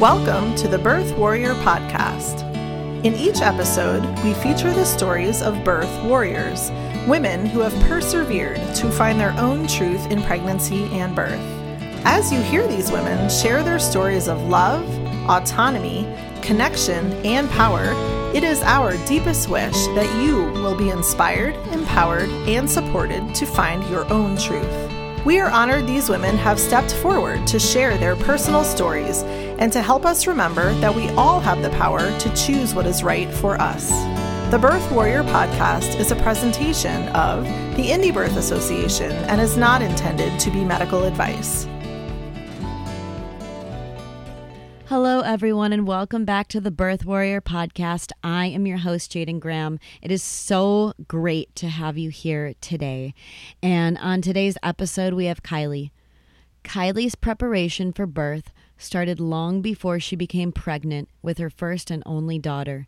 Welcome to the Birth Warrior Podcast. In each episode, we feature the stories of birth warriors, women who have persevered to find their own truth in pregnancy and birth. As you hear these women share their stories of love, autonomy, connection, and power, it is our deepest wish that you will be inspired, empowered, and supported to find your own truth. We are honored these women have stepped forward to share their personal stories and to help us remember that we all have the power to choose what is right for us. The Birth Warrior podcast is a presentation of the Indie Birth Association and is not intended to be medical advice. Hello, everyone, and welcome back to the Birth Warrior podcast. I am your host, Jaden Graham. It is so great to have you here today. And on today's episode, we have Kylie. Kylie's preparation for birth started long before she became pregnant with her first and only daughter.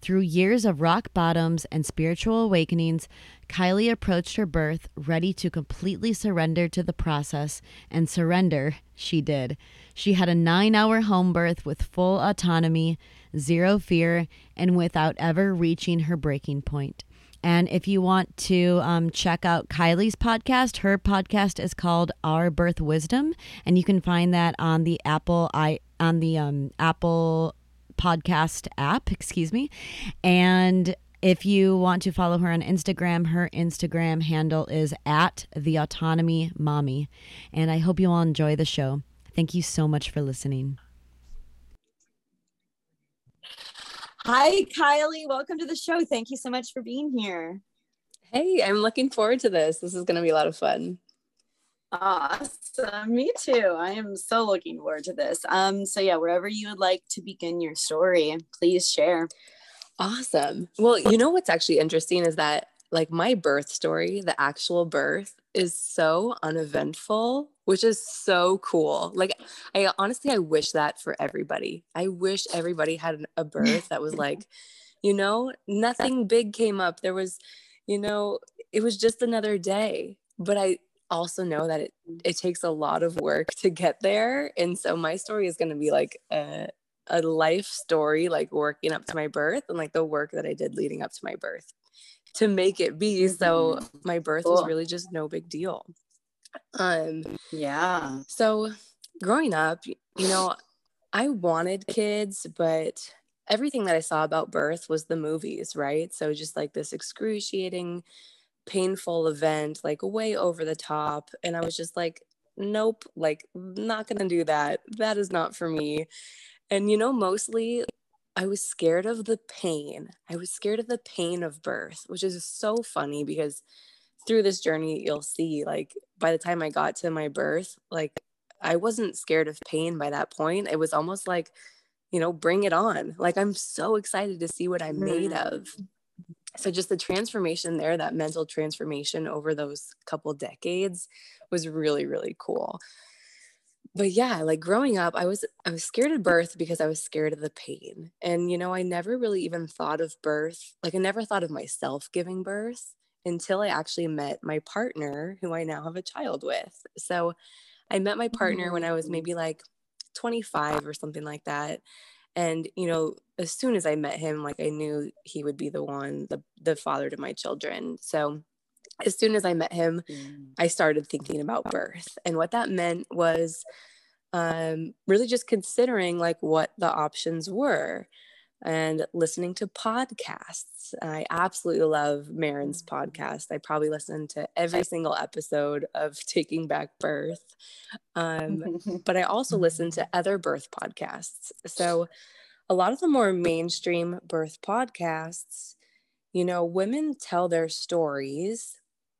Through years of rock bottoms and spiritual awakenings, Kylie approached her birth ready to completely surrender to the process, and surrender she did. She had a nine hour home birth with full autonomy, zero fear, and without ever reaching her breaking point. And if you want to um, check out Kylie's podcast, her podcast is called Our Birth Wisdom, and you can find that on the Apple i on the um, Apple podcast app, excuse me. And if you want to follow her on Instagram, her Instagram handle is at the autonomy mommy. And I hope you all enjoy the show. Thank you so much for listening. Hi, Kylie. Welcome to the show. Thank you so much for being here. Hey, I'm looking forward to this. This is going to be a lot of fun. Awesome. Me too. I am so looking forward to this. Um, so yeah, wherever you would like to begin your story, please share. Awesome. Well, you know what's actually interesting is that like my birth story, the actual birth is so uneventful, which is so cool. Like I honestly I wish that for everybody. I wish everybody had a birth that was like, you know, nothing big came up. There was, you know, it was just another day. But I also know that it, it takes a lot of work to get there. And so my story is going to be like a, a life story, like working up to my birth and like the work that I did leading up to my birth to make it be. So mm-hmm. my birth cool. was really just no big deal. Um, yeah. So growing up, you know, I wanted kids, but everything that I saw about birth was the movies, right? So just like this excruciating painful event, like way over the top. And I was just like, nope, like, not gonna do that. That is not for me. And, you know, mostly I was scared of the pain. I was scared of the pain of birth, which is so funny because through this journey, you'll see, like, by the time I got to my birth, like, I wasn't scared of pain by that point. It was almost like, you know, bring it on. Like, I'm so excited to see what I'm made mm. of so just the transformation there that mental transformation over those couple decades was really really cool but yeah like growing up i was i was scared of birth because i was scared of the pain and you know i never really even thought of birth like i never thought of myself giving birth until i actually met my partner who i now have a child with so i met my partner when i was mm. maybe like 25 or something like that and you know as soon as i met him like i knew he would be the one the, the father to my children so as soon as i met him mm. i started thinking about birth and what that meant was um, really just considering like what the options were and listening to podcasts. I absolutely love Maryn's mm. podcast. I probably listened to every single episode of Taking Back Birth. Um, but I also listen to other birth podcasts. So a lot of the more mainstream birth podcasts, you know, women tell their stories,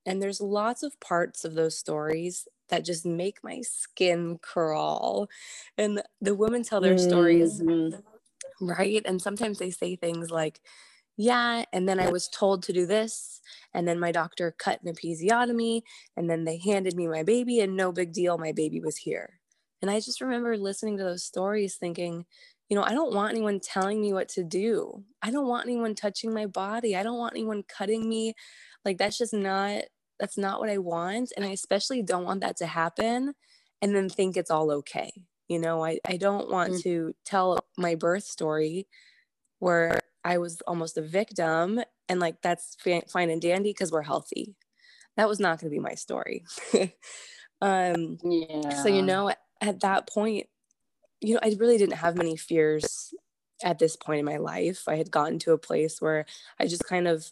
and there's lots of parts of those stories that just make my skin crawl. And the women tell their mm-hmm. stories right? And sometimes they say things like, yeah, and then I was told to do this, and then my doctor cut an episiotomy, and then they handed me my baby, and no big deal, my baby was here. And I just remember listening to those stories thinking, you know, I don't want anyone telling me what to do. I don't want anyone touching my body. I don't want anyone cutting me. Like, that's just not, that's not what I want. And I especially don't want that to happen and then think it's all okay You know, I, I don't want Mm. to tell my birth story where I was almost a victim and like that's fi- fine and dandy because we're healthy. That was not going to be my story. um, Yeah. so, you know, at that point, you know, I really didn't have many fears at this point in my life. I had gotten to a place where I just kind of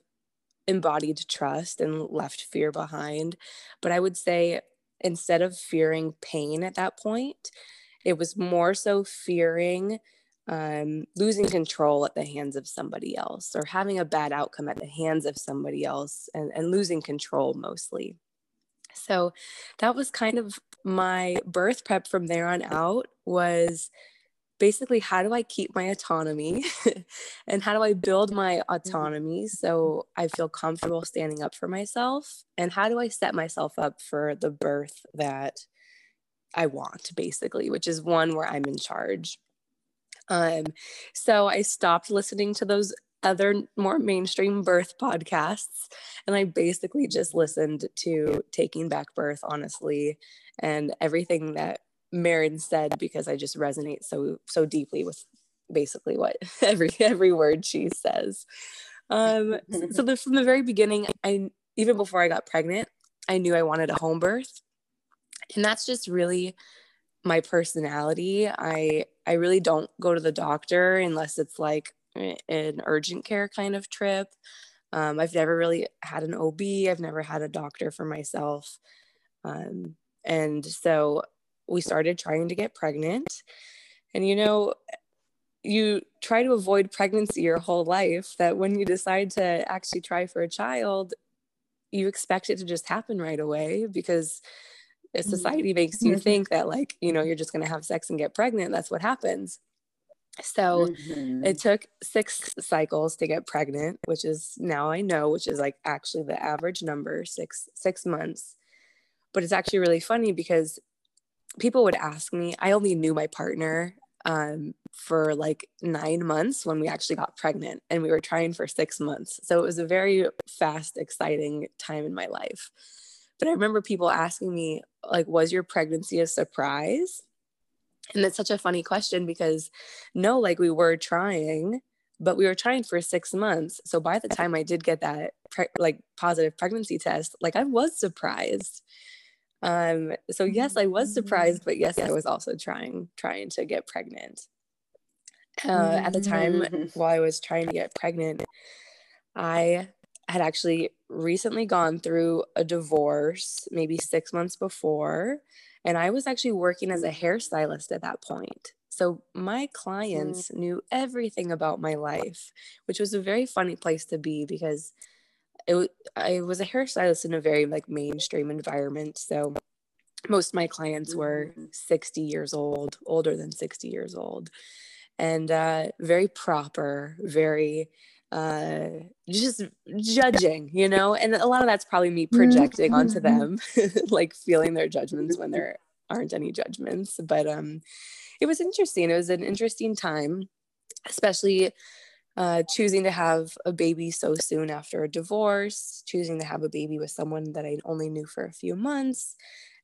embodied trust and left fear behind. But I would say instead of fearing pain at that point, it was more so fearing um, losing control at the hands of somebody else or having a bad outcome at the hands of somebody else and, and losing control mostly. So that was kind of my birth prep from there on out was basically how do I keep my autonomy and how do I build my autonomy so I feel comfortable standing up for myself? And how do I set myself up for the birth that I want basically which is one where I'm in charge. Um so I stopped listening to those other more mainstream birth podcasts and I basically just listened to Taking Back Birth honestly and everything that Maryn said because I just resonate so so deeply with basically what every every word she says. Um, so the, from the very beginning, I even before I got pregnant, I knew I wanted a home birth, and that's just really my personality. I I really don't go to the doctor unless it's like an urgent care kind of trip. Um, I've never really had an OB. I've never had a doctor for myself. Um, and so we started trying to get pregnant. And, you know, you try to avoid pregnancy your whole life, that when you decide to actually try for a child, you expect it to just happen right away because society makes you think that, like, you know, you're just going to have sex and get pregnant. That's what happens. So Mhm. it took six cycles to get pregnant, which is now I know, which is like actually the average number, six six months. But it's actually really funny because people would ask me, I only knew my partner um, for like nine months when we actually got pregnant, and we were trying for six months. So it was a very fast, exciting time in my life. But I remember people asking me, like, was your pregnancy a surprise? And it's such a funny question because no, like we were trying, but we were trying for six months. So by the time I did get that pre- like positive pregnancy test, like I was surprised. Um, so yes, I was surprised, but yes, I was also trying trying to get pregnant. Uh, at the time Mhm. while I was trying to get pregnant, I had actually recently gone through a divorce, maybe six months before, and I was actually working as a hairstylist at that point. So my clients knew everything about my life, which was a very funny place to be because it I was a hairstylist in a very like mainstream environment. So most of my clients were Mhm. 60 years old, older than 60 years old, and uh, very proper, very uh just judging you know and a lot of that's probably me projecting onto them like feeling their judgments when there aren't any judgments but um it was interesting it was an interesting time especially uh, choosing to have a baby so soon after a divorce, choosing to have a baby with someone that I only knew for a few months,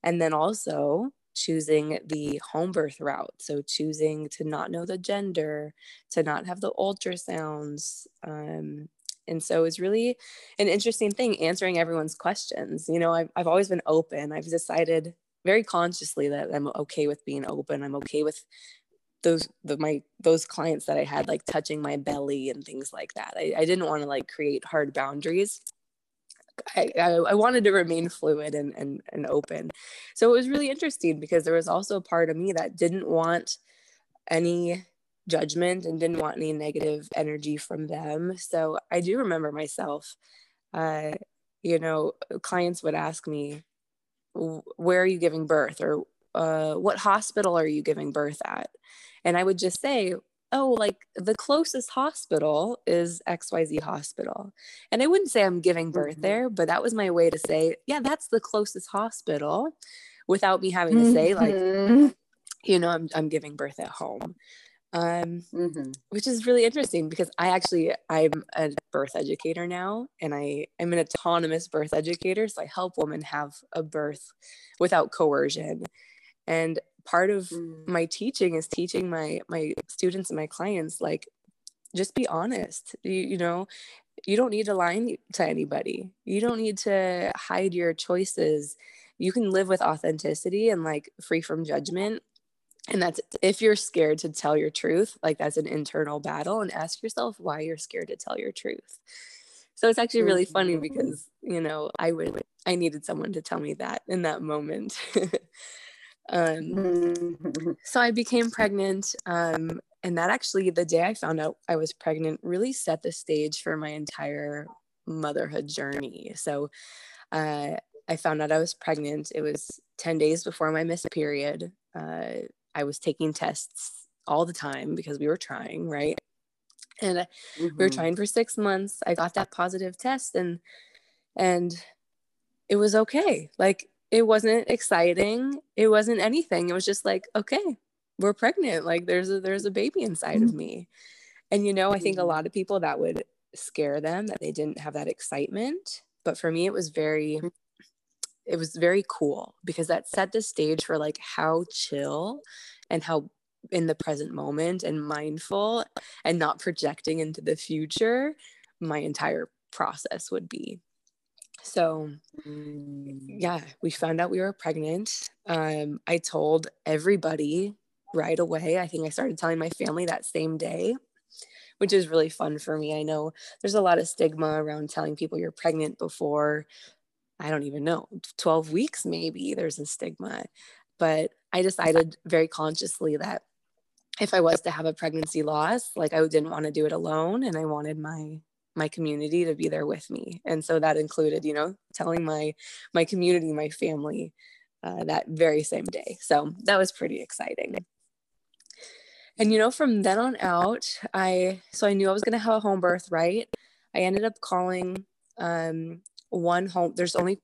and then also choosing the home birth route. So choosing to not know the gender, to not have the ultrasounds. Um, and so it's really an interesting thing answering everyone's questions. You know, I've, I've always been open. I've decided very consciously that I'm okay with being open. I'm okay with those the my those clients that I had like touching my belly and things like that. I, I didn't want to like create hard boundaries. I, I, I wanted to remain fluid and, and and open. So it was really interesting because there was also a part of me that didn't want any judgment and didn't want any negative energy from them. So I do remember myself, uh, you know, clients would ask me, where are you giving birth or uh, what hospital are you giving birth at? And I would just say, oh, like the closest hospital is XYZ hospital. And I wouldn't say I'm giving birth Mhm. there, but that was my way to say, yeah, that's the closest hospital without me having to say, like, Mhm. you know, I'm, I'm giving birth at home. Um, Mhm. which is really interesting because I actually I'm a birth educator now and I am an autonomous birth educator so I help women have a birth without coercion and part of Mm. my teaching is teaching my my students and my clients like just be honest you, you know? You don't need to lie to anybody. You don't need to hide your choices. You can live with authenticity and like free from judgment. And that's if you're scared to tell your truth like that's an internal battle and ask yourself why you're scared to tell your truth. So it's actually really funny Mhm. because you know i would i needed someone to tell me that in that moment um Mhm. so I became pregnant. Um, and that actually, the day I found out I was pregnant, really set the stage for my entire motherhood journey. So uh, I found out I was pregnant. It was 10 days before my missed period. Uh, I was taking tests all the time because we were trying, right? And uh, we were Mhm. trying for six months. I got that positive test and and it was okay. Like it wasn't exciting. It wasn't anything. It was just like, okay, we're pregnant. Like there's a there's a baby inside of me. And you know, I think a Mhm. lot of people that would scare them that they didn't have that excitement. But for me it was very it was very cool because that set the stage for like how chill and how in the present moment and mindful and not projecting into the future my entire process would be. So Mm. yeah, we found out we were pregnant. Um, I told everybody right away. I think I started telling my family that same day, which is really fun for me. I know there's a lot of stigma around telling people you're pregnant before, I don't even know, 12 weeks maybe. There's a stigma. But I decided very consciously that if I was to have a pregnancy loss, like I didn't want to do it alone and I wanted my my community to be there with me. And so that included you know telling my my community my family uh, that very same day. So that was pretty exciting. And you know from then on out i so i knew i was going to have a home birth right? I ended up calling um one home there's only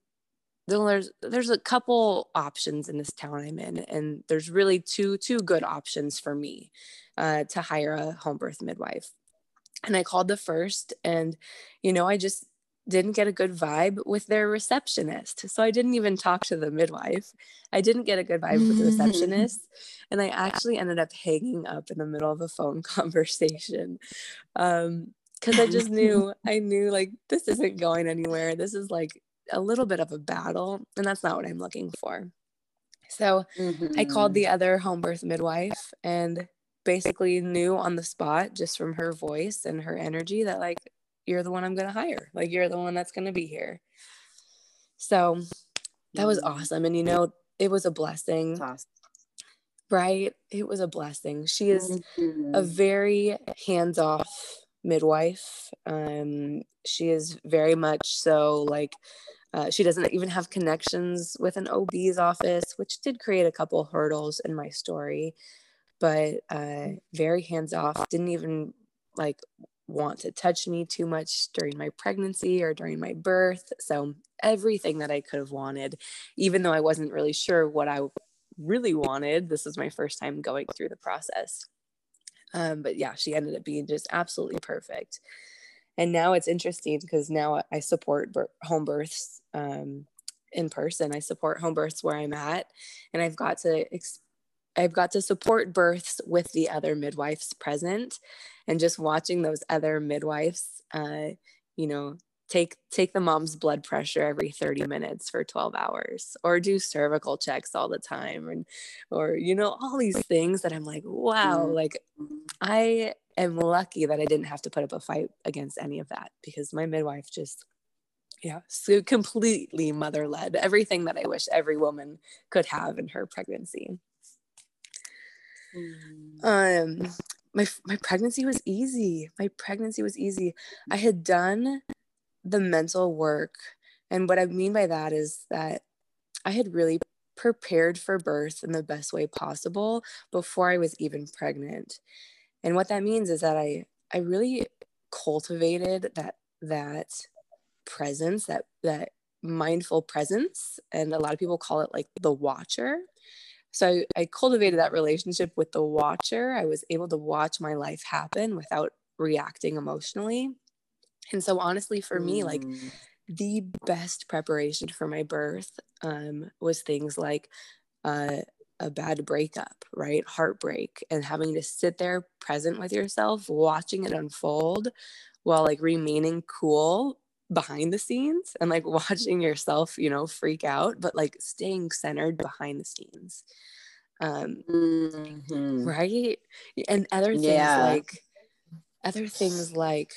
there's there's a couple options in this town i'm in and there's really two two good options for me uh, to hire a home birth midwife and I called the first, and you know, I just didn't get a good vibe with their receptionist. So I didn't even talk to the midwife. I didn't get a good vibe with the receptionist. And I actually ended up hanging up in the middle of a phone conversation. Um, because I just knew, I knew like this isn't going anywhere. This is like a little bit of a battle, and that's not what I'm looking for. So I called Mhm. the other home birth midwife and basically knew on the spot just from her voice and her energy that like you're the one I'm going to hire. Like you're the one that's going to be here. So that was Mhm. awesome and you know it was a blessing, awesome. right? It was a blessing. She is a Mhm. very hands-off midwife. Um she is very much so like uh, she doesn't even have connections with an OB's office, which did create a couple hurdles in my story. But uh, very hands off. Didn't even like want to touch me too much during my pregnancy or during my birth. So everything that I could have wanted, even though I wasn't really sure what I really wanted. This was my first time going through the process. Um, but yeah, she ended up being just absolutely perfect and now it's interesting because now I support home births um, in person. I support home births where I'm at, and I've got to I've got to support births with the other midwives present, and just watching those other midwives, uh, you know, take take the mom's blood pressure every 30 minutes for 12 hours or do cervical checks all the time and or you know all these things that i'm like wow Mm. like i am lucky that i didn't have to put up a fight against any of that because my midwife just yeah so completely mother led everything that i wish every woman could have in her pregnancy Mm. um my my pregnancy was easy. My pregnancy was easy. I had done the mental work and what i mean by that is that i had really prepared for birth in the best way possible before i was even pregnant. And what that means is that i i really cultivated that that presence that that mindful presence and a lot of people call it like the watcher so I, cultivated that relationship with the watcher. I was able to watch my life happen without reacting emotionally. And so, honestly, for me, like Mm. the best preparation for my birth um, was things like uh, a bad breakup, right? Heartbreak and having to sit there present with yourself, watching it unfold while like remaining cool behind the scenes and like watching yourself, you know, freak out, but like staying centered behind the scenes. Um mm-hmm. right? And other things yeah. like other things like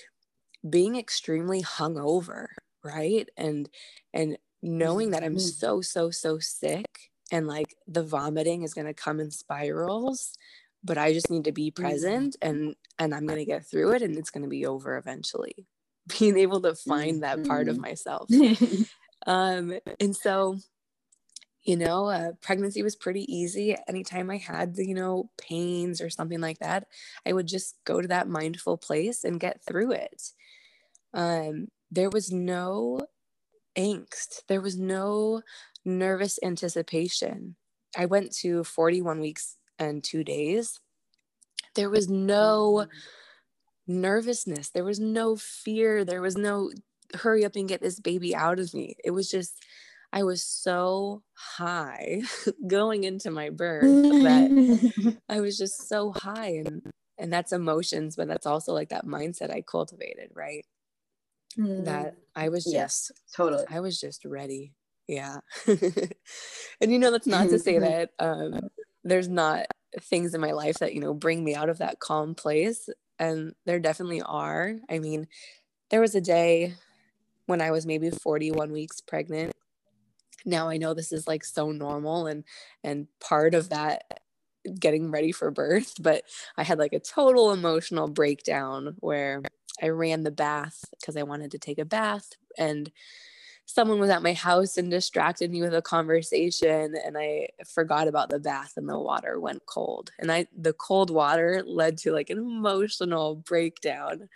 being extremely hungover, right? And and knowing that I'm mm-hmm. so so so sick and like the vomiting is going to come in spirals but i just need to be mm-hmm. present and and i'm going to get through it and it's going to be over eventually being able to find that part of mm-hmm. myself um and so you know uh, pregnancy was pretty easy anytime i had you know pains or something like that i would just go to that mindful place and get through it um there was no angst there was no nervous anticipation. I went to 41 weeks and two days. There was no nervousness, there was no fear, there was no hurry up and get this baby out of me. It was just, I was so high going into my birth that I was just so high and and that's emotions, but that's also like that mindset I cultivated, right? Mm. That I was just yes, totally. I was just ready yeah and you know that's not to say that um there's not things in my life that you know bring me out of that calm place and there definitely are. I mean there was a day when i was maybe 41 weeks pregnant. Now i know this is like so normal and and part of that getting ready for birth but i had like a total emotional breakdown where i ran the bath because i wanted to take a bath and someone was at my house and distracted me with a conversation and I forgot about the bath and the water went cold. And I the cold water led to like an emotional breakdown.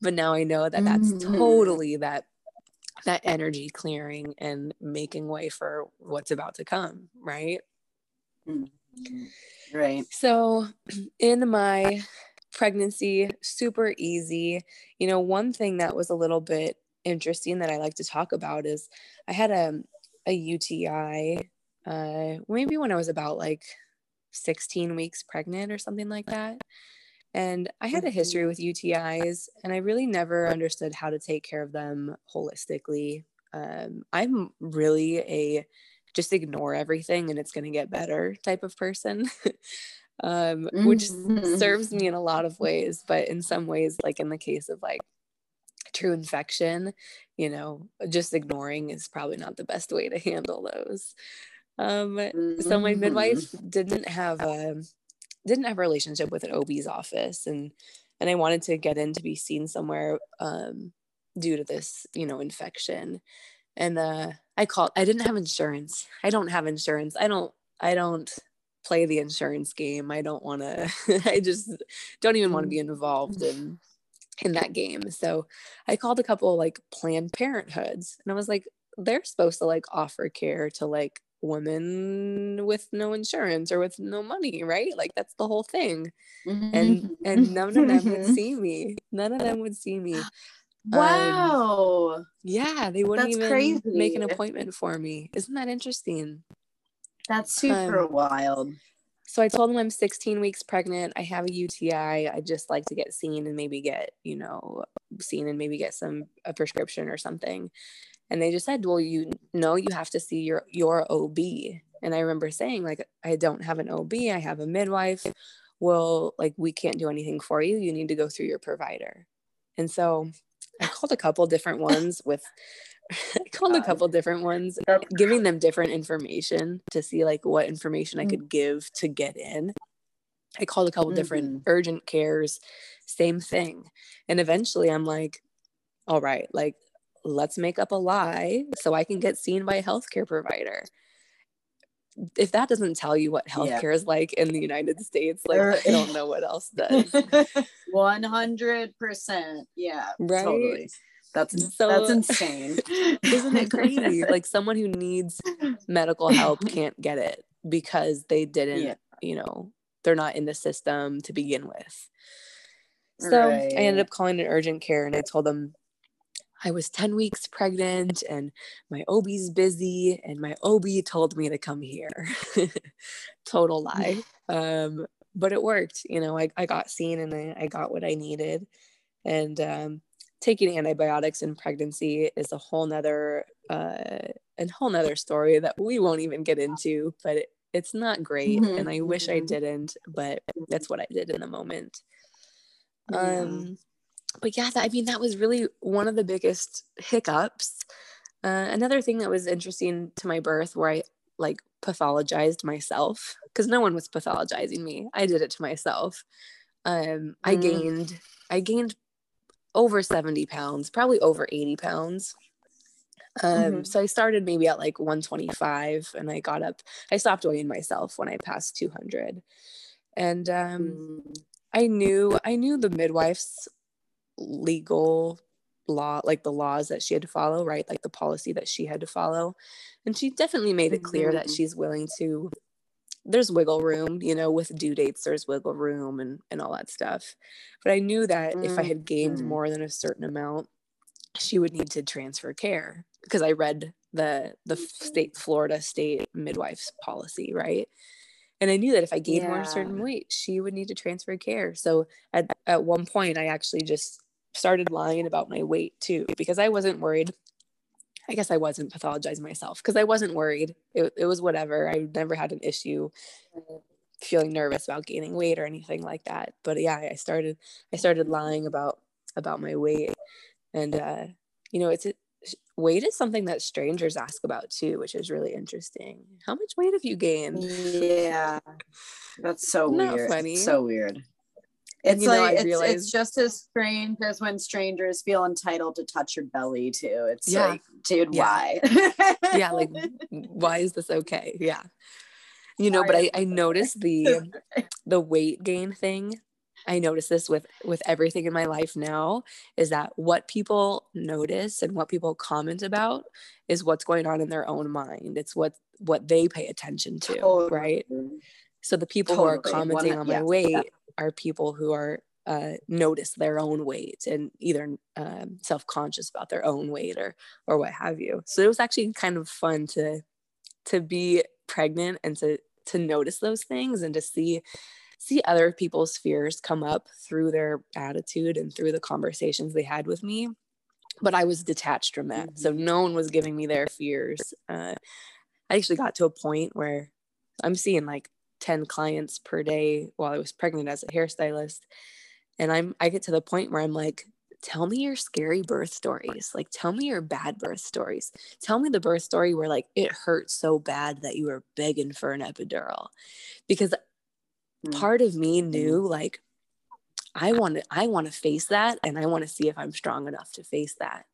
But now I know that that's mm-hmm. totally that that energy clearing and making way for what's about to come, right? Mm-hmm. Right. So in my pregnancy, super easy. You know, one thing that was a little bit interesting that I like to talk about is I had a a UTI uh maybe when I was about like 16 weeks pregnant or something like that. And I had a history with UTIs and I really never understood how to take care of them holistically. Um, I'm really a just ignore everything and it's going to get better type of person. um, which mm-hmm. serves me in a lot of ways, but in some ways, like in the case of like true infection, you know, just ignoring is probably not the best way to handle those. Um, mm-hmm. So my midwife mm-hmm. didn't have a didn't have a relationship with an OB's office, and and I wanted to get in to be seen somewhere um, due to this, you know, infection. And uh, I called. I didn't have insurance. I don't have insurance. I don't. I don't play the insurance game. I don't want to. I just don't even want to be involved in in that game. So I called a couple like Planned Parenthoods and I was like, they're supposed to like offer care to like women with no insurance or with no money, right? Like that's the whole thing. Mm-hmm. And and none of them would see me. None of them would see me. Wow. Um, yeah, they wouldn't that's even crazy. make an appointment for me. Isn't that interesting? That's super um, wild. So I told them I'm 16 weeks pregnant. I have a UTI. I just like to get seen and maybe get, you know, seen and maybe get some a prescription or something. And they just said, "Well, you know, you have to see your your OB." And I remember saying, like, I don't have an OB. I have a midwife. Well, like, we can't do anything for you. You need to go through your provider. And so I called a couple different ones with I called a couple different ones, giving them different information to see like what information I mm. could give to get in. I called a couple mm-hmm. different urgent cares, same thing. And eventually I'm like, all right, like let's make up a lie so I can get seen by a healthcare provider. If that doesn't tell you what healthcare yeah. is like in the United States, like I don't know what else does. 100%. Yeah. Right. Totally. That's so that's insane. Isn't it crazy? like someone who needs medical help can't get it because they didn't, yeah. you know, they're not in the system to begin with. So right. I ended up calling an urgent care and I told them I was 10 weeks pregnant and my OB's busy and my OB told me to come here. Total lie. Um, but it worked. You know, I, I got seen and I, I got what I needed. And um, taking antibiotics in pregnancy is a whole nother uh, a whole nother story that we won't even get into, but it, it's not great. Mm-hmm. And I wish I mm-hmm. didn't, but that's what I did in the moment. Yeah. Um, but yeah, that, I mean, that was really one of the biggest hiccups. Uh, another thing that was interesting to my birth where I like pathologized myself because no one was pathologizing me. I did it to myself. Um, mm. I gained, I gained over 70 pounds, probably over 80 pounds. Um, mm-hmm. so I started maybe at like 125 and I got up, I stopped weighing myself when I passed 200. And um, mm. I knew, I knew the midwife's legal law like the laws that she had to follow right like the policy that she had to follow and she definitely made it clear that mm-hmm. she's willing to there's wiggle room you know with due dates there's wiggle room and and all that stuff but i knew that mm-hmm. if i had gained mm-hmm. more than a certain amount she would need to transfer care because i read the the state florida state midwife's policy right and i knew that if i gained yeah. more a certain weight she would need to transfer care so at, at one point i actually just started lying about my weight too because I wasn't worried. I guess I wasn't pathologizing myself because I wasn't worried. It, it was whatever. I never had an issue feeling nervous about gaining weight or anything like that. But yeah, I started I started lying about about my weight, and uh, you know, it's a, weight is something that strangers ask about too, which is really interesting. How much weight have you gained? Yeah, that's so Isn't weird. That funny? So weird. It's you like it's, it's, just as strange as when strangers feel entitled to touch your belly too. It's yeah. like, dude, yeah. why? yeah, like why is this okay? Yeah. You know, but I, I noticed the the weight gain thing. I notice this with with everything in my life now is that what people notice and what people comment about is what's going on in their own mind. It's what what they pay attention to, totally. right? So the people totally. who are commenting One, on my yes, weight yeah are people who are uh, notice their own weight and either um, self-conscious about their own weight or or what have you. So it was actually kind of fun to to be pregnant and to to notice those things and to see see other people's fears come up through their attitude and through the conversations they had with me. But i was detached from that. Mm-hmm. so no one was giving me their fears. Uh, i actually got to a point where i'm seeing like 10 clients per day while I was pregnant as a hairstylist. And I'm I get to the point where I'm like, tell me your scary birth stories. Like tell me your bad birth stories. Tell me the birth story where like it hurt so bad that you were begging for an epidural. Because mm-hmm. part of me knew like I want to I want to face that and I want to see if I'm strong enough to face that.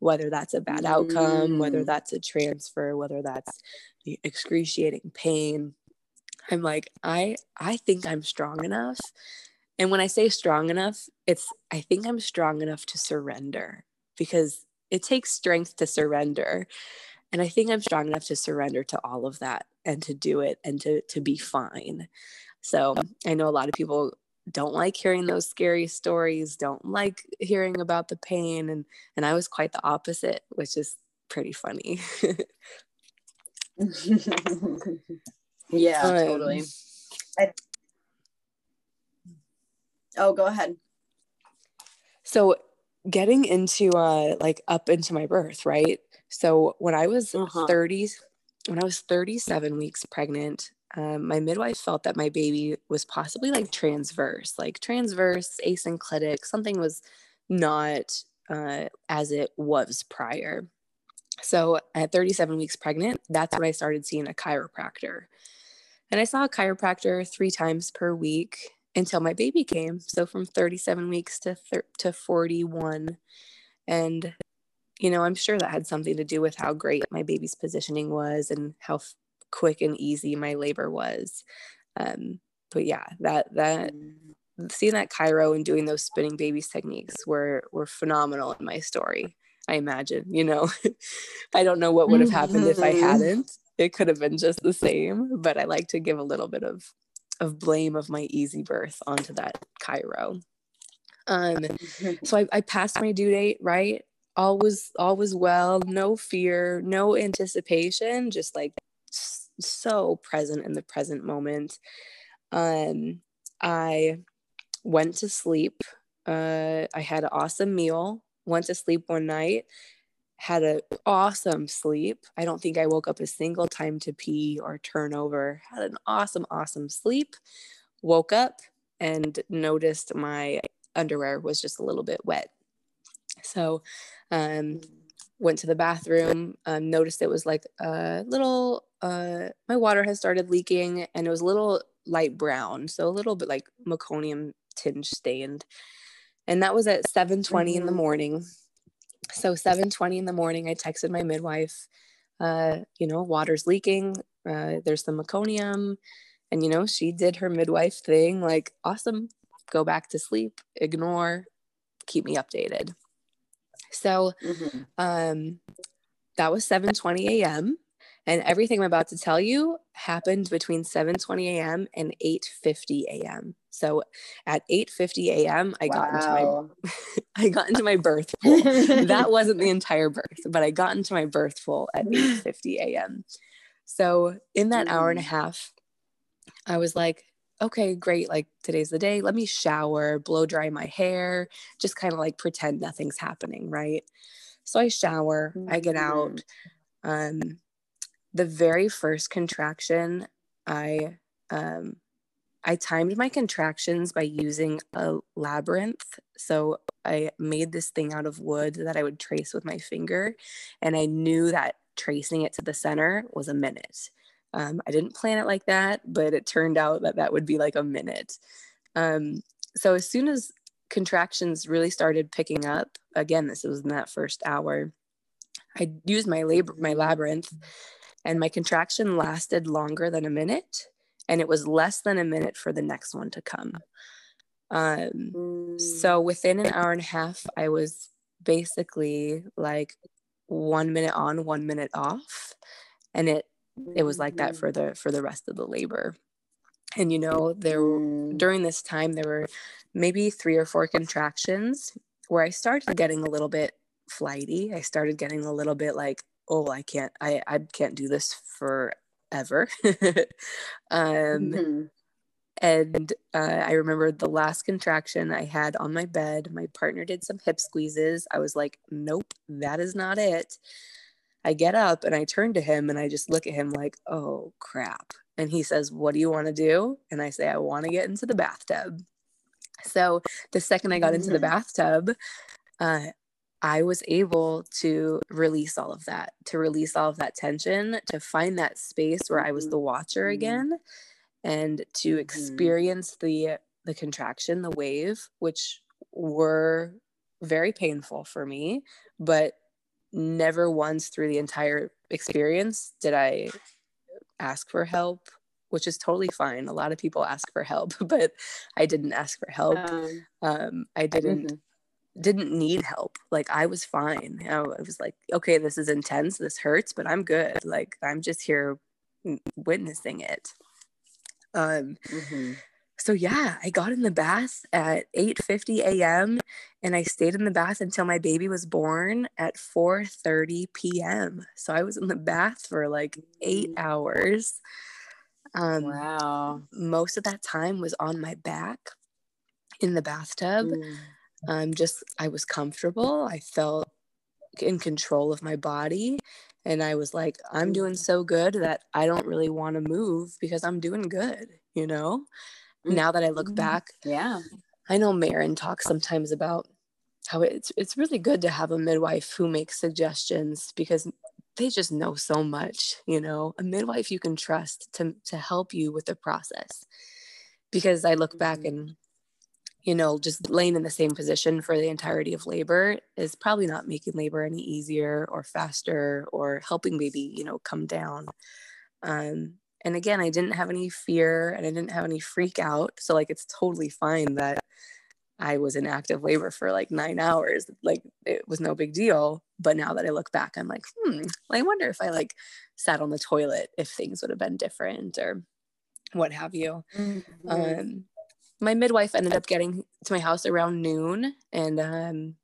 Whether that's a bad outcome, whether mm. that's a transfer, whether that's excruciating pain, I'm like, I I think I'm strong enough. And when I say strong enough, it's I think I'm strong enough to surrender because it takes strength to surrender. And I think I'm strong enough to surrender to all of that and to do it and to to be fine. So I know a lot of people don't like hearing those scary stories, don't like hearing about the pain. And and I was quite the opposite, which is pretty funny. Yeah, um, totally. I, oh, go ahead. So, getting into uh like up into my birth, right? So, when I was uh-huh. 30s, when I was 37 weeks pregnant, um, my midwife felt that my baby was possibly like transverse, like transverse, asynclitic, something was not uh, as it was prior. So at 37 weeks pregnant, that's when I started seeing a chiropractor. And I saw a chiropractor three times per week until my baby came. So from 37 weeks to thir- to 41. And you know, I'm sure that had something to do with how great my baby's positioning was and how f- quick and easy my labor was. Um, but yeah, that that seeing that chiro and doing those spinning babies techniques were were phenomenal in my story. I imagine, you know, I don't know what would have happened if I mm-hmm. hadn't, it could have been just the same, but I like to give a little bit of of blame of my easy birth onto that chiro. Um, so I, I passed my due date, right? all was all was well, no fear, no anticipation, just like so present in the present moment. Um, I went to sleep. Uh, I had an awesome meal. Went to sleep one night. Had an awesome sleep. I don't think I woke up a single time to pee or turn over. Had an awesome, awesome sleep. Woke up and noticed my underwear was just a little bit wet. So, um, went to the bathroom, um, noticed it was like a little, uh, my water had started leaking and it was a little light brown. So a little bit like meconium tinge stained. And that was at 7.20 mm-hmm. in the mm-hmm. morning. So 7.20 in the morning, I texted my midwife, uh, you know, water's leaking. Uh, there's some meconium. And, you know, she did her midwife thing like, awesome, go back to sleep, ignore, keep me updated. So mm-hmm. um, that was 7:20 a.m. And everything I'm about to tell you happened between 7:20 a.m. and 8:50 a.m. So at 8:50 a.m. I wow. got into my I got into my birth pool. that wasn't the entire birth, but I got into my birth pool at 8:50 a.m. So in that mm. hour and a mm. half, I was like, okay, great. Like today's the day. Let me shower, blow dry my hair, just kind of like pretend nothing's happening. Right. So I shower, mm-hmm. I get out. Mm-hmm. Um, the very first contraction, I, um, I timed my contractions by using a labyrinth. So I made this thing out of wood that I would trace with my finger. And I knew that tracing it to the center was a minute. Um, I didn't plan it like that, but it turned out that that would be like a minute. Um, so as soon as contractions really started picking up, again, this was in that first hour, I used my labor, my labyrinth, and my contraction lasted longer than a minute, and it was less than a minute for the next one to come. Um, so within an hour and a half, I was basically like one minute on, one minute off, and it it was like that for the for the rest of the labor. And you know there mm. during this time there were maybe three or four contractions where i started getting a little bit flighty. I started getting a little bit like oh i can't i i can't do this forever um mm-hmm. and uh, i remember the last contraction i had on my bed my partner did some hip squeezes i was like nope that is not it I get up and I turn to him and I just look at him like, oh crap. And he says, What do you want to do? And I say, I want to get into the bathtub. So the second I got into the mm-hmm. bathtub, uh, I was able to release all of that, to release all of that tension, to find that space where I was the watcher mm-hmm. again, and to mm-hmm. experience the the contraction, the wave, which were very painful for me, but never once through the entire experience did I ask for help, which is totally fine. A lot of people ask for help, but I didn't ask for help. Um, um, I didn't mm-hmm. Didn't need help. Like I was fine. I was like, okay, this is intense. This hurts, but I'm good. Like I'm just here witnessing it. Um, mm-hmm so yeah, I got in the bath at 8:50 a.m. and I stayed in the bath until my baby was born at 4:30 p.m. So I was in the bath for like 8 mm. hours. Um wow. Most of that time was on my back in the bathtub. Mm. Um just I was comfortable. I felt in control of my body and I was like I'm doing mm. so good that I don't really want to move because I'm doing good, you know? now that I look mm-hmm. back. Yeah. I know Maryn talks sometimes about how it's it's really good to have a midwife who makes suggestions because they just know so much, you know, a midwife you can trust to to help you with the process. Because I look back mm-hmm. and you know, just laying in the same position for the entirety of labor is probably not making labor any easier or faster or helping baby, you know, come down. Um, and again, I didn't have any fear and I didn't have any freak out. So, like, it's totally fine that I was in active labor for like nine hours. Like, it was no big deal. But now that I look back, I'm like, hmm, I wonder if I like sat on the toilet, if things would have been different or what have you. Mm-hmm. Um, my midwife ended up getting to my house around noon and um,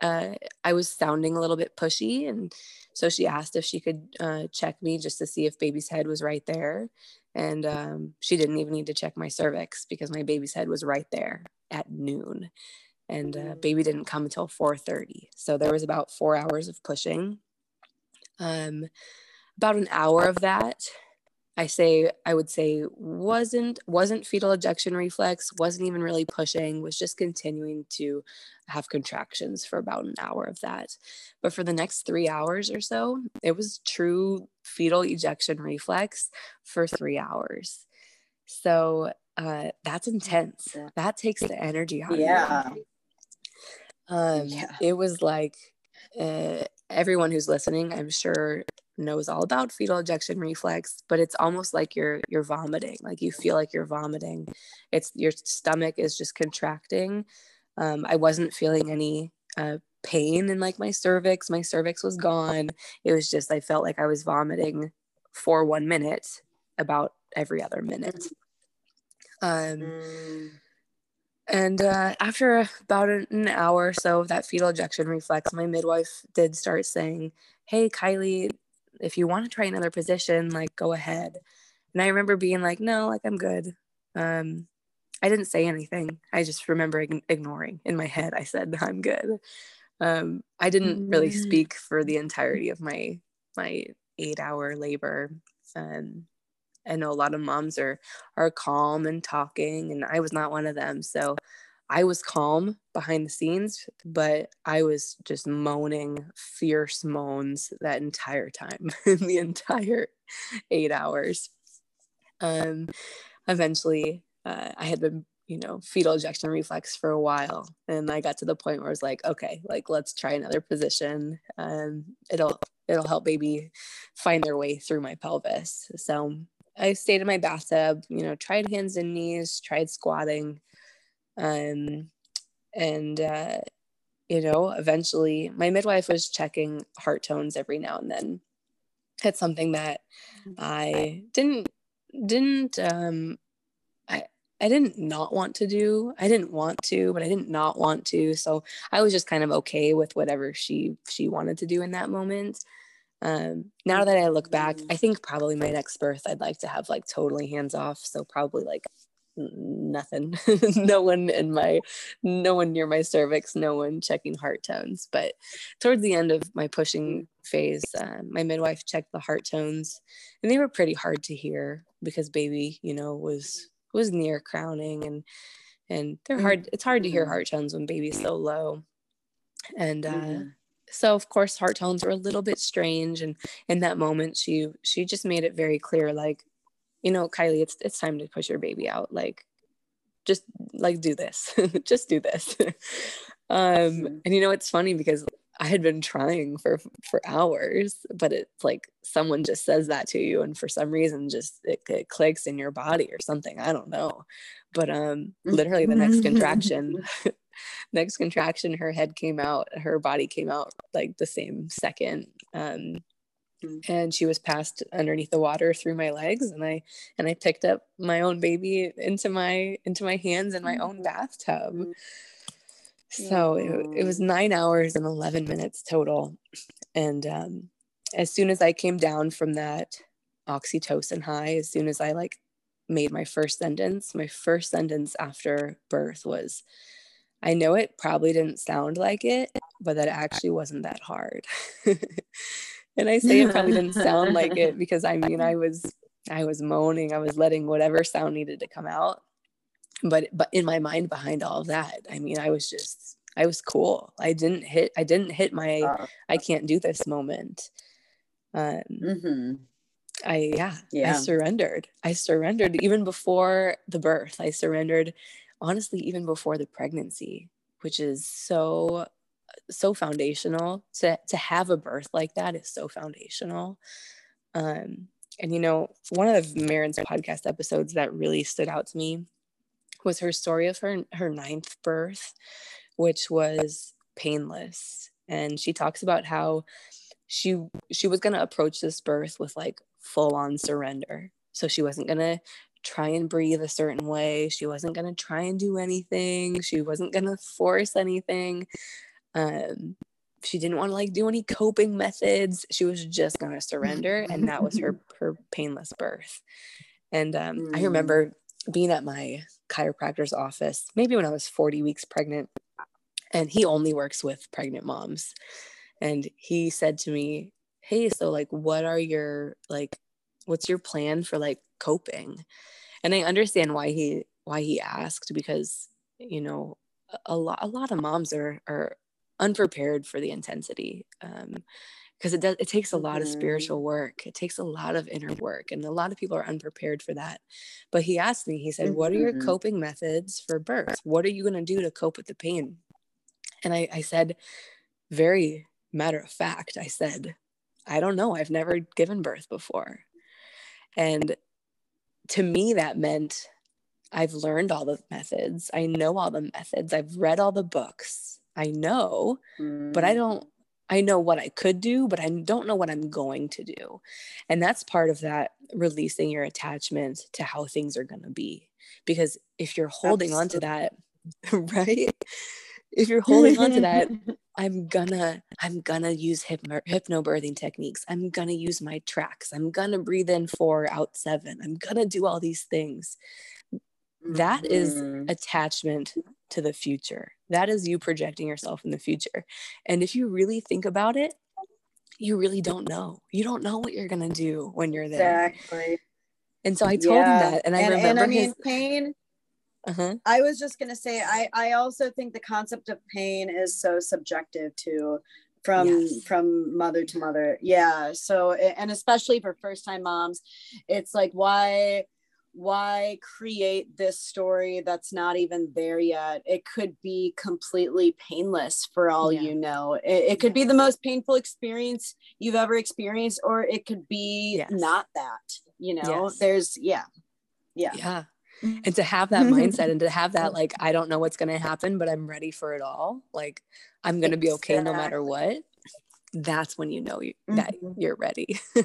uh, I was sounding a little bit pushy. And so she asked if she could uh, check me just to see if baby's head was right there. And um, she didn't even need to check my cervix because my baby's head was right there at noon. And uh, mm. baby didn't come until 4:30. So there was about four hours of pushing. Um, about an hour of that I say I would say wasn't wasn't fetal ejection reflex, wasn't even really pushing, was just continuing to have contractions for about an hour of that. But for the next 3 hours or so, it was true fetal ejection reflex for 3 hours. So uh, that's intense. That takes the energy out yeah. of. Um, yeah. It was like uh, everyone who's listening, I'm sure knows all about fetal ejection reflex but it's almost like you're you're vomiting like you feel like you're vomiting. It's your stomach is just contracting. Um, i wasn't feeling any uh, pain in like my cervix. My cervix was gone. It was just i felt like i was vomiting for one minute about every other minute. Um, mm. and uh, after about an hour or so of that fetal ejection reflex my midwife did start saying hey kylie if you want to try another position, like go ahead. And I remember being like, no, like I'm good. Um, I didn't say anything. I just remember ignoring in my head. I said, I'm good. Um, I didn't really mm. speak for the entirety of my my eight hour labor. Um, I know a lot of moms are are calm and talking, and I was not one of them. So I was calm behind the scenes, but I was just moaning fierce moans that entire time, the entire eight hours. Um, eventually, uh, I had been, you know, fetal ejection reflex for a while, and I got to the point where I was like, okay, like let's try another position. Um, it'll it'll help baby find their way through my pelvis. So I stayed in my bathtub, you know, tried hands and knees, tried squatting um, and, uh, you know, eventually my midwife was checking heart tones every now and then. It's something that I didn't, didn't, um, I, I didn't not want to do. I didn't want to, but I didn't not want to. So I was just kind of okay with whatever she she wanted to do in that moment. Um, now that I look back, I think probably my next birth I'd like to have like totally hands off. So probably like nothing no one in my no one near my cervix no one checking heart tones but towards the end of my pushing phase uh, my midwife checked the heart tones and they were pretty hard to hear because baby you know was was near crowning and and they're hard it's hard to hear mm-hmm. heart tones when baby's so low and uh mm-hmm. so of course heart tones were a little bit strange and in that moment she she just made it very clear like you know, Kylie, it's it's time to push your baby out. Like, just like do this, just do this. um, mm-hmm. and you know, it's funny because I had been trying for for hours, but it's like someone just says that to you, and for some reason, just it, it clicks in your body or something. I don't know, but um, literally the next contraction, next contraction, her head came out, her body came out like the same second. Um, Mm-hmm. And she was passed underneath the water through my legs and i and i picked up my own baby into my into my hands in my own mm-hmm. bathtub mm-hmm. so it, it was nine hours and 11 minutes total and um, as soon as i came down from that oxytocin high as soon as i like made my first sentence my first sentence after birth was i know it probably didn't sound like it but that actually wasn't that hard and I say it probably didn't sound like it because I mean I was I was moaning, I was letting whatever sound needed to come out. But but in my mind behind all of that, I mean I was just I was cool. I didn't hit I didn't hit my uh, I can't do this moment. Um mm-hmm. I yeah, yeah, I surrendered. I surrendered even before the birth. I surrendered honestly even before the pregnancy, which is so so foundational. To to have a birth like that is so foundational. Um and you know one of Maryn's podcast episodes that really stood out to me was her story of her her ninth birth which was painless. And she talks about how she she was going to approach this birth with like full on surrender. So she wasn't going to try and breathe a certain way. She wasn't going to try and do anything. She wasn't going to force anything Um, she didn't want to like do any coping methods. She was just gonna surrender, and that was her her painless birth. And um, mm. I remember being at my chiropractor's office, maybe when I was 40 weeks pregnant, and he only works with pregnant moms. And he said to me, Hey, so like, what are your like, what's your plan for like coping? And I understand why he why he asked because you know a lot a lot of moms are are unprepared for the intensity um, because it does it takes a lot of mm-hmm. spiritual work it takes a lot of inner work and a lot of people are unprepared for that but he asked me he said mm-hmm. what are your mm-hmm. coping methods for birth what are you going to do to cope with the pain and I, I said very matter of fact i said i don't know i've never given birth before and to me that meant i've learned all the methods i know all the methods i've read all the books i know mm-hmm. but i mm. don't I know what I could do, but I don't know what I'm going to do. And that's part of that releasing your attachment to how things are going to be. Because if you're holding Absolutely. on to that, right? If you're holding on to that, I'm gonna I'm gonna use hypno hypnobirthing techniques. I'm gonna use my tracks. I'm gonna breathe in four, out seven. I'm gonna do all these things. That is mm-hmm. attachment to the future. That is you projecting yourself in the future. And if you really think about it, you really don't know. You don't know what you're gonna do when you're there. Exactly. And so I told yeah. him that, and I and, remember and I mean, his pain. Uh-huh. I was just gonna say, I I also think the concept of pain is so subjective too, from yes. from mother to mother. Yeah. So and especially for first time moms, it's like why why create this story that's not even there yet? It could be completely painless for all yeah. you know. It, it, could be the most painful experience you've ever experienced or it could be yes. not that you know? Yes. there's yeah. Yeah. Yeah. And to have that mindset and to have that like i don't know what's going to happen but i'm ready for it all like i'm going to be okay no matter what that's when you know you, that mm-hmm. you're ready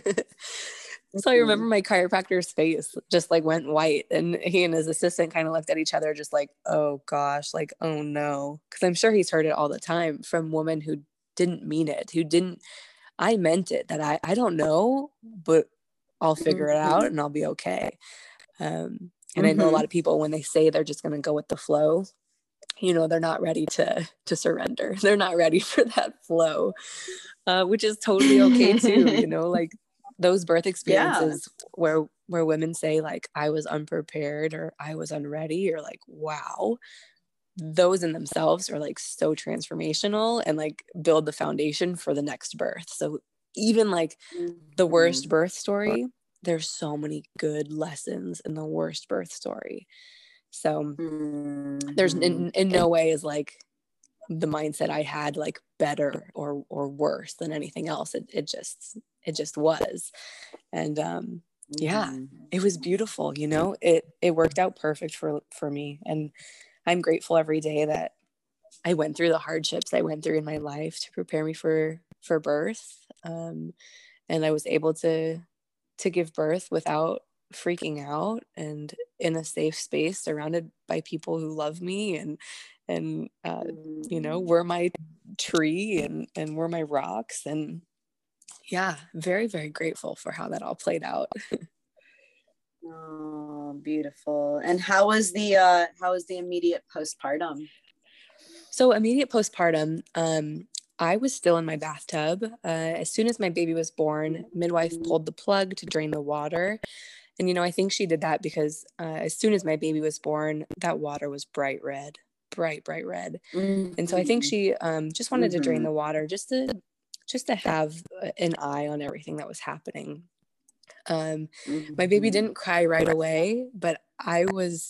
So I remember my chiropractor's face just like went white, and he and his assistant kind of looked at each other, just like, "Oh gosh, like oh no," because I'm sure he's heard it all the time from women who didn't mean it, who didn't. I meant it that I I don't know, but I'll figure it out and I'll be okay. Um, and mm-hmm. I know a mm-hmm. lot of people when they say they're just going to go with the flow, you know, they're not ready to to surrender. They're not ready for that flow, uh, which is totally okay too. You know, like those birth experiences yeah. where where women say like I was unprepared or I was unready or like wow those in themselves are like so transformational and like build the foundation for the next birth. So even like the worst mm-hmm. birth story, there's so many good lessons in the worst birth story. So mm-hmm. there's in, in no way is like the mindset I had like better or or worse than anything else. It it just it just was and um yeah mm-hmm. it was beautiful you know it it worked out perfect for for me and i'm grateful every day that i went through the hardships i went through in my life to prepare me for for birth um and i was able to to give birth without freaking out and in a safe space surrounded by people who love me and and uh, you know mm-hmm. were my tree and and were my rocks and yeah, very, very grateful for how that all played out. oh, beautiful. And how was the uh how was the immediate postpartum? So immediate postpartum, um, I was still in my bathtub. Uh, as soon as my baby was born, midwife mm-hmm. pulled the plug to drain the water. And, you know, I think she did that because uh, as soon as my baby was born, that water was bright red, bright, bright red. Mm-hmm. And so I think mm-hmm. she um, just wanted mm-hmm. to drain mm-hmm. the water just to just to have an eye on everything that was happening. Um, mm-hmm. My baby mm-hmm. didn't cry right away, but I was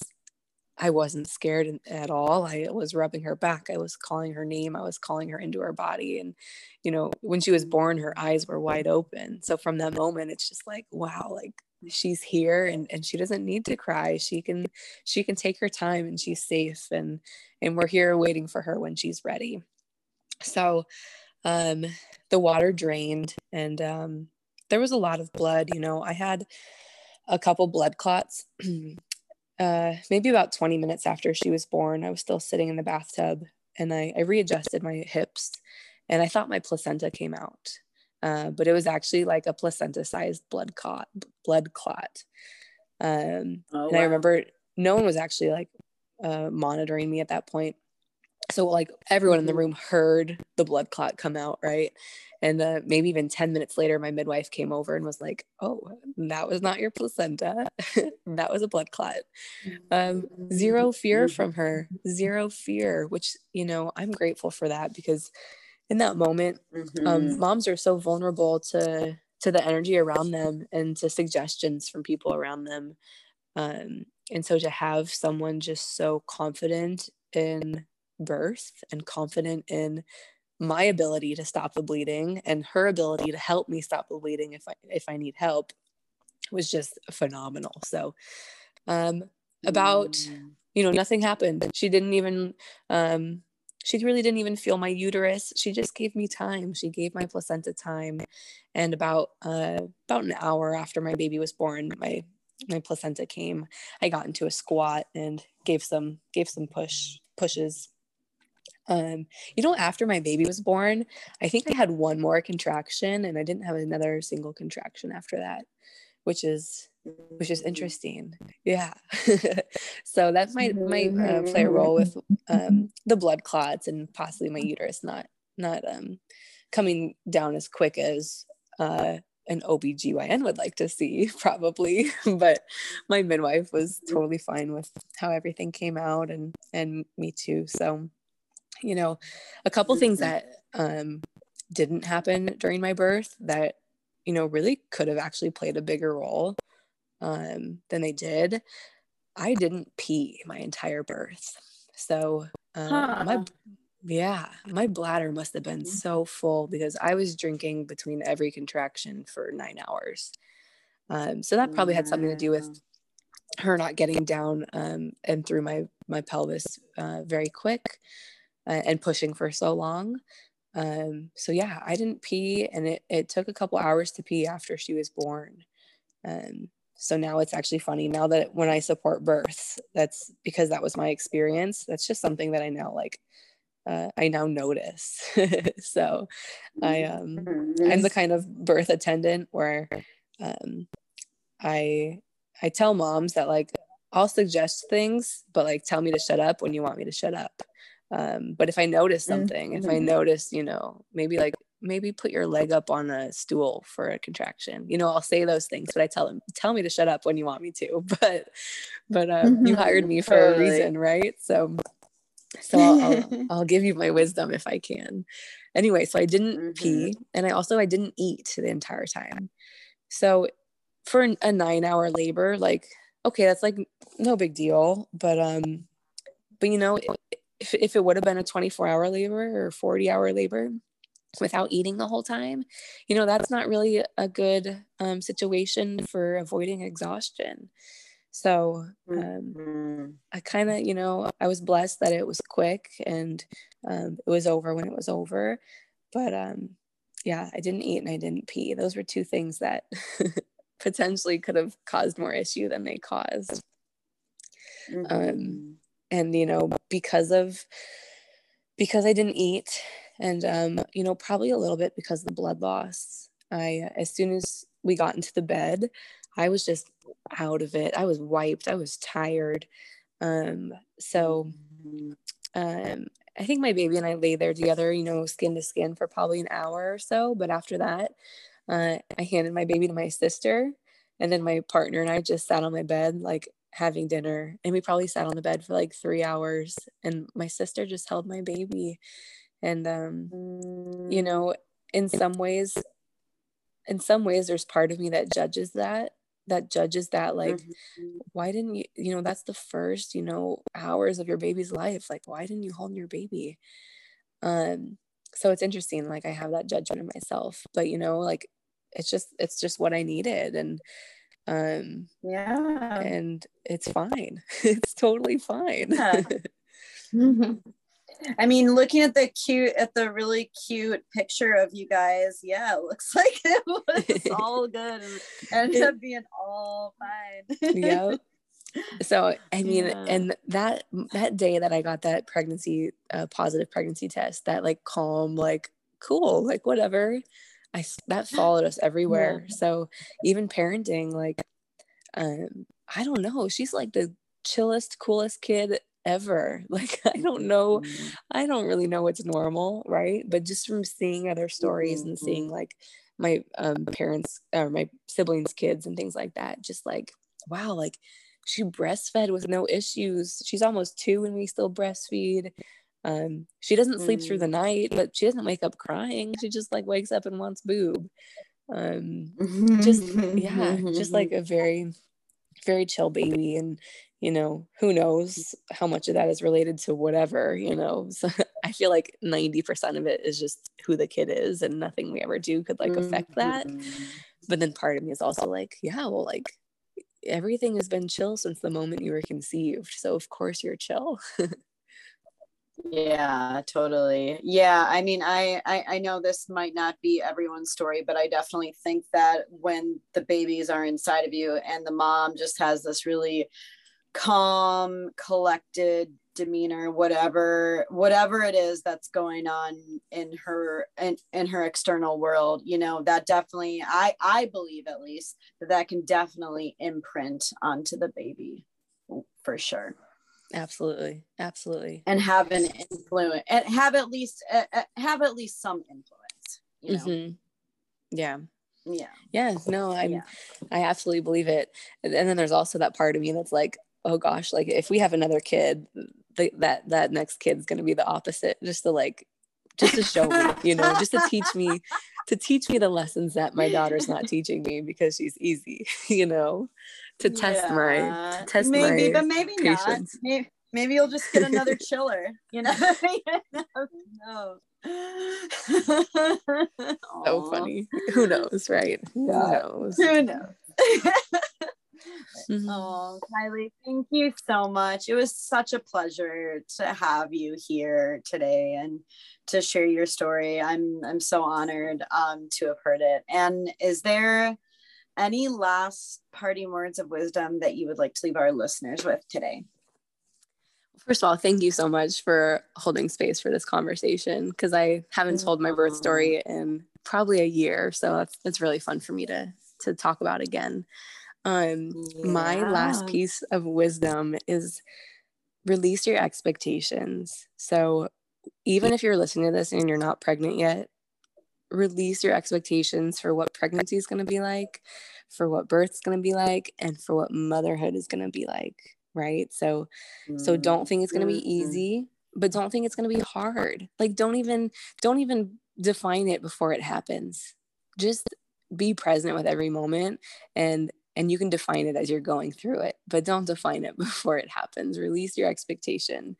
I wasn't scared at all. I was rubbing her back. I was calling her name. I was calling her into her body. And, you know, when she was born, her eyes were wide open. So from that moment, it's just like, wow, like she's here and, and she doesn't need to cry. She can, she can take her time and she's safe. And, and we're here waiting for her when she's ready. So, um, the water drained and um, there was a lot of blood. You know, I had a couple blood clots. uh, maybe about 20 minutes after she was born, I was still sitting in the bathtub and I, I readjusted my hips and I thought my placenta came out. Uh, but it was actually like a placenta sized blood clot, blood clot. Um, oh, and wow. I remember no one was actually like uh, monitoring me at that point. So like everyone in the mm-hmm. room heard the blood clot come out, right? And uh, maybe even 10 minutes later, my midwife came over and was like, Oh, that was not your placenta. that was a blood clot. Um, zero fear mm-hmm. from her, zero fear, which, you know, I'm grateful for that because in that moment, um, mm-hmm. um, moms are so vulnerable to to the energy around them and to suggestions from people around them. Um, and so to have someone just so confident in birth and confident in my ability to stop the bleeding and her ability to help me stop the bleeding if I if I need help was just phenomenal. So um about mm. you know nothing happened. She didn't even um she really didn't even feel my uterus. She just gave me time. She gave my placenta time. And about uh about an hour after my baby was born, my my placenta came. I got into a squat and gave some gave some push pushes um, you know, after my baby was born, I think I had one more contraction and I didn't have another single contraction after that, which is which is interesting. Yeah. so that might might uh, play a role with um, the blood clots and possibly my uterus not not um, coming down as quick as uh, an OBGYN would like to see, probably. but my midwife was totally fine with how everything came out and and me too. So you know a couple things mm-hmm. that um, didn't happen during my birth that you know really could have actually played a bigger role um, than they did i didn't pee my entire birth so um, huh. my yeah my bladder must have been mm-hmm. so full because i was drinking between every contraction for nine hours um, so that probably had something to do with her not getting down um, and through my my pelvis uh, very quick uh, and pushing for so long. Um, so yeah, I didn't pee, and it it took a couple hours to pee after she was born. Um, so now it's actually funny now that when I support births, that's because that was my experience. That's just something that I now like. Uh, I now notice. so I um I'm the kind of birth attendant where um I I tell moms that like I'll suggest things, but like tell me to shut up when you want me to shut up. Um, but if I notice something, mm-hmm. if I mm-hmm. notice, you know, maybe like maybe put your leg up on a stool for a contraction. You know, I'll say those things, but I tell them, tell me to shut up when you want me to. But but um, mm-hmm. you hired me for totally. a reason, right? So so I'll, I'll, I'll give you my wisdom if I can. Anyway, so I didn't mm-hmm. pee, and I also I didn't eat the entire time. So for a nine hour labor, like okay, that's like no big deal, but um, but you know if, if it would have been a 24 hour labor or 40 hour labor without eating the whole time you know that's not really a good um, situation for avoiding exhaustion. So um, mm-hmm. i kind of you know i was blessed that it was quick and um, it was over when it was over. But um, yeah i didn't eat and i didn't pee. Those were two things that potentially could have caused more issue than they caused. Um, mm-hmm and you know because of because i didn't eat and um you know probably a little bit because of the blood loss i as soon as we got into the bed i was just out of it. I was wiped. I was tired. Um so um i think my baby and i lay there together you know skin to skin for probably an hour or so. But after that uh, i handed my baby to my sister and then my partner and i just sat on my bed like having dinner and we probably sat on the bed for like three hours and my sister just held my baby and um you know in some ways in some ways there's part of me that judges that that judges that like mm-hmm. why didn't you you know that's the first you know hours of your baby's life like why didn't you hold your baby um so it's interesting like i have that judgment in myself but you know like it's just it's just what i needed and um yeah and it's fine it's totally fine yeah. I mean, looking at the cute, at the really cute picture of you guys, yeah, it looks like it was all good and ended up being all fine. yeah. so I mean, yeah. and that that day that I got that pregnancy uh, positive pregnancy test, that like calm, like cool, like whatever. I that followed us everywhere. Yeah. So even parenting, like, um, I don't know, she's like the chillest, coolest kid ever. Like I don't know, mm-hmm. I don't really know what's normal, right? But just from seeing other stories mm-hmm. and seeing mm-hmm. like my um, parents or my siblings' kids and things like that, just like wow, like she breastfed with no issues. She's almost two and we still breastfeed. Um, she doesn't sleep mm. through the mm. night, but she doesn't wake up crying. She just like wakes up and wants boob. Um, just yeah, just like a very, very chill baby. And you know, who knows how much of that is related to whatever, you know. So I feel like 90% of it is just who the kid is and nothing we ever do could like affect that. Mm-hmm. But then part of me is also like, yeah, well, like everything has been chill since the moment you were conceived. So of course you're chill. yeah totally. Yeah i mean I, I i know this might not be everyone's story but i definitely think that when the babies are inside of you and the mom just has this really calm collected demeanor whatever whatever it is that's going on in her in, in her external world you know that definitely i i believe at least that that can definitely imprint onto the baby for sure absolutely. Absolutely. And have an influence and have at least uh, uh, have at least some influence you know? Mm-hmm. yeah. Yeah. Yeah no i yeah. i absolutely believe it. And then there's also that part of me that's like oh gosh like if we have another kid the, that that next kid's going to be the opposite just to like just to show me you know just to teach me to teach me the lessons that my daughter's not teaching me because she's easy you know to test yeah. my to test maybe my but maybe patience. not maybe, maybe you'll just get another chiller you know no so funny who knows right who knows who knows Mm-hmm. Oh, Kylie, thank you so much. It was such a pleasure to have you here today and to share your story. I'm I'm so honored um, to have heard it. And is there any last parting words of wisdom that you would like to leave our listeners with today? First of all, thank you so much for holding space for this conversation because I haven't told my birth story in probably a year. So that's that's really fun for me to to talk about again. Um, yeah. my last piece of wisdom is release your expectations. So even if you're listening to this and you're not pregnant yet, release your expectations for what pregnancy is going to be like, for what birth is going to be like, and for what motherhood is going to be like. Right. So, mm-hmm. so don't think it's going to be mm-hmm. easy, but don't think it's going to be hard. Like, don't even, don't even define it before it happens. Just be present with every moment and and you can define it as you're going through it but don't define it before it happens release your expectation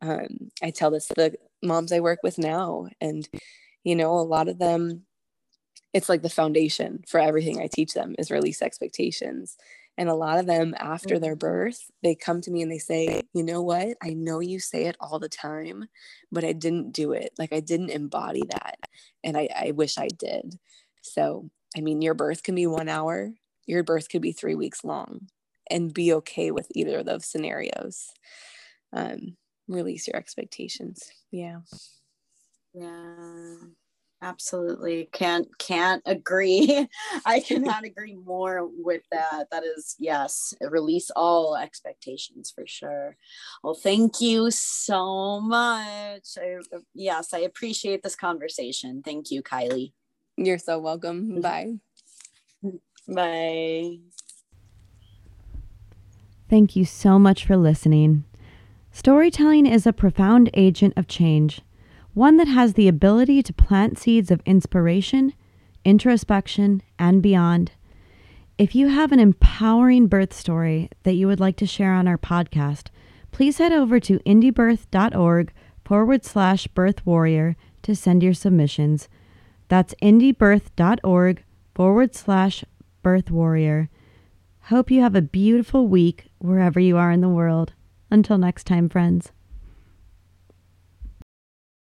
um, i tell this to the moms i work with now and you know a lot of them it's like the foundation for everything i teach them is release expectations. And a lot of them after their mm-hmm. birth they come to me and they say you know what? I know you say it all the time but i didn't do it. Like i didn't embody that and i, I wish i did. So i mean your birth can be one hour. Your birth could be three weeks long and be okay with either of those scenarios. Um, release your expectations. Yeah yeah absolutely. Can't can't agree. I cannot agree more with that. That is yes release all expectations for sure. Well thank you so much. I, yes i appreciate this conversation. Thank you kylie. You're so welcome. Mm-hmm. Bye. Bye. Thank you so much for listening. Storytelling is a profound agent of change, one that has the ability to plant seeds of inspiration, introspection, and beyond. If you have an empowering birth story that you would like to share on our podcast, please head over to indiebirth.org forward slash birth warrior to send your submissions. That's indiebirth.org forward slash Birth Warrior. Hope you have a beautiful week wherever you are in the world. Until next time, friends.